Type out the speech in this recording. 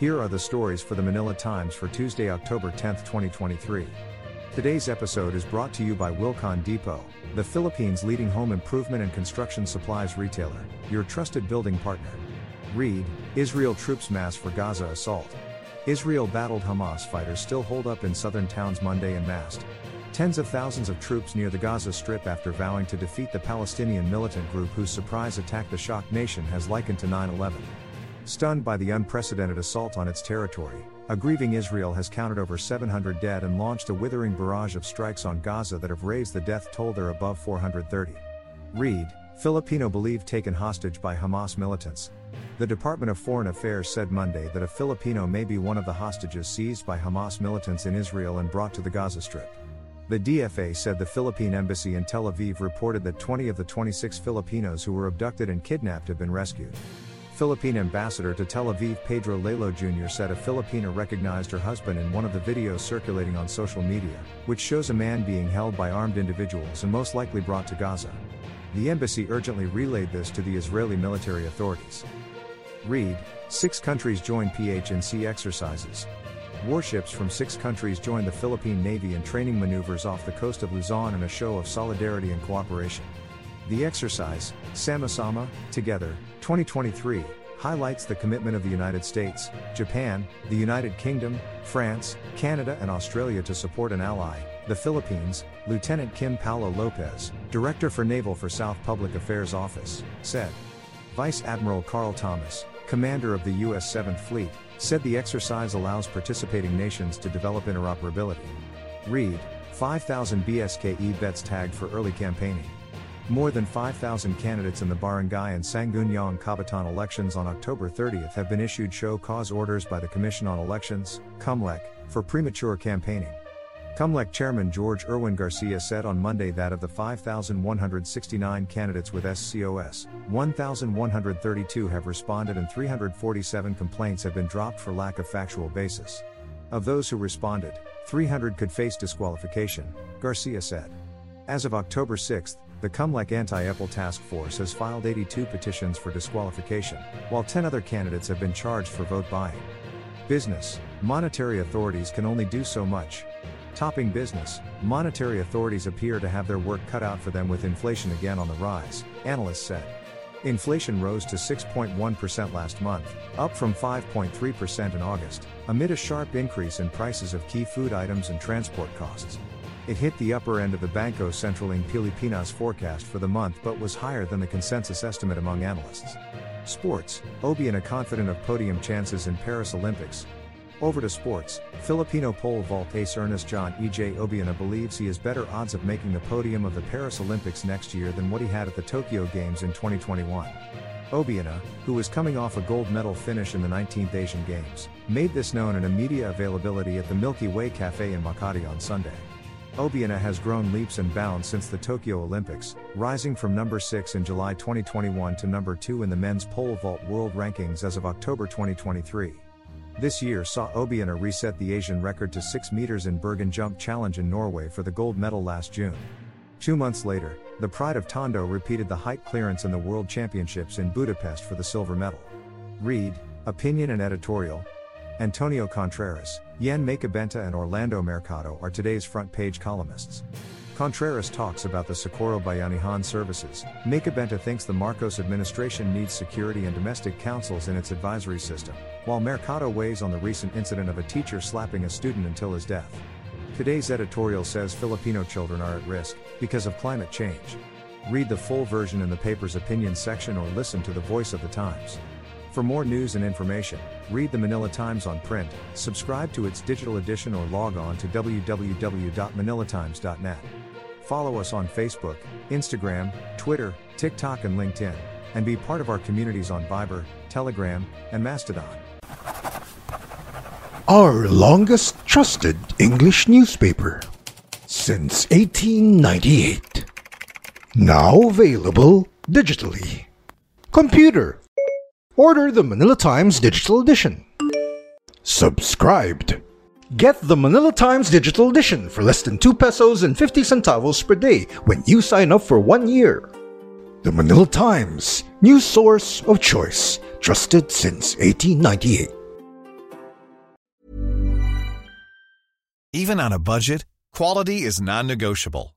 Here are the stories for the Manila Times for Tuesday, October 10, 2023. Today's episode is brought to you by Wilcon Depot, the Philippines' leading home improvement and construction supplies retailer, your trusted building partner. Read Israel troops mass for Gaza assault. Israel battled Hamas fighters still hold up in southern towns Monday and massed. Tens of thousands of troops near the Gaza Strip after vowing to defeat the Palestinian militant group whose surprise attack the shocked nation has likened to 9 11. Stunned by the unprecedented assault on its territory, a grieving Israel has counted over 700 dead and launched a withering barrage of strikes on Gaza that have raised the death toll there above 430. Read, Filipino believed taken hostage by Hamas militants. The Department of Foreign Affairs said Monday that a Filipino may be one of the hostages seized by Hamas militants in Israel and brought to the Gaza Strip. The DFA said the Philippine embassy in Tel Aviv reported that 20 of the 26 Filipinos who were abducted and kidnapped have been rescued. Philippine ambassador to Tel Aviv Pedro Laylo Jr. said a Filipina recognized her husband in one of the videos circulating on social media, which shows a man being held by armed individuals and most likely brought to Gaza. The embassy urgently relayed this to the Israeli military authorities. Read, six countries join PHNC exercises. Warships from six countries joined the Philippine Navy in training maneuvers off the coast of Luzon in a show of solidarity and cooperation. The exercise, Sama-Sama, Together, 2023, highlights the commitment of the United States, Japan, the United Kingdom, France, Canada, and Australia to support an ally, the Philippines, Lieutenant Kim Paulo Lopez, Director for Naval for South Public Affairs Office, said. Vice Admiral Karl Thomas, Commander of the U.S. 7th Fleet, said the exercise allows participating nations to develop interoperability. Read, 5,000 BSKE bets tagged for early campaigning. More than 5,000 candidates in the Barangay and Sangguniang Kabataan elections on October 30th have been issued show cause orders by the Commission on Elections, COMELEC, for premature campaigning. COMELEC Chairman George Erwin Garcia said on Monday that of the 5,169 candidates with SCOS, 1,132 have responded and 347 complaints have been dropped for lack of factual basis. Of those who responded, 300 could face disqualification, Garcia said. As of October 6, the COMELEC Anti-EPAL Task Force has filed 82 petitions for disqualification, while 10 other candidates have been charged for vote buying. Business, monetary authorities can only do so much. Topping business, monetary authorities appear to have their work cut out for them with inflation again on the rise, analysts said. Inflation rose to 6.1% last month, up from 5.3% in August, amid a sharp increase in prices of key food items and transport costs. It hit the upper end of the Banco Sentral ng Pilipinas forecast for the month but was higher than the consensus estimate among analysts. Sports, Obiena confident of podium chances in Paris Olympics. Over to sports, Filipino pole vault ace Ernest John E.J. Obiena believes he has better odds of making the podium of the Paris Olympics next year than what he had at the Tokyo Games in 2021. Obiena, who was coming off a gold medal finish in the 19th Asian Games, made this known in a media availability at the Milky Way Cafe in Makati on Sunday. Obiena has grown leaps and bounds since the Tokyo Olympics, rising from number 6 in July 2021 to number 2 in the men's pole vault world rankings as of October 2023. This year saw Obiena reset the Asian record to 6 meters in Bergen Jump Challenge in Norway for the gold medal last June. Two months later, the Pride of Tondo repeated the height clearance in the World Championships in Budapest for the silver medal. Read, Opinion and Editorial, Antonio Contreras, Yen Makabenta and Orlando Mercado are today's front page columnists. Contreras talks about the Socorro Bayanihan services. Macabenta thinks the Marcos administration needs security and domestic councils in its advisory system, while Mercado weighs on the recent incident of a teacher slapping a student until his death. Today's editorial says Filipino children are at risk because of climate change. Read the full version in the paper's opinion section or listen to the voice of the Times. For more news and information, read the Manila Times on print, subscribe to its digital edition or log on to www.manilatimes.net. Follow us on Facebook, Instagram, Twitter, TikTok, and LinkedIn. and be part of our communities on Viber, Telegram, and Mastodon. Our longest trusted English newspaper since 1898. Now available digitally. Computer. Order the Manila Times Digital Edition. Subscribed. Get the Manila Times Digital Edition for less than 2 pesos and 50 centavos per day when you sign up for one year. The Manila Times, news source of choice, trusted since 1898. Even on a budget, quality is non-negotiable.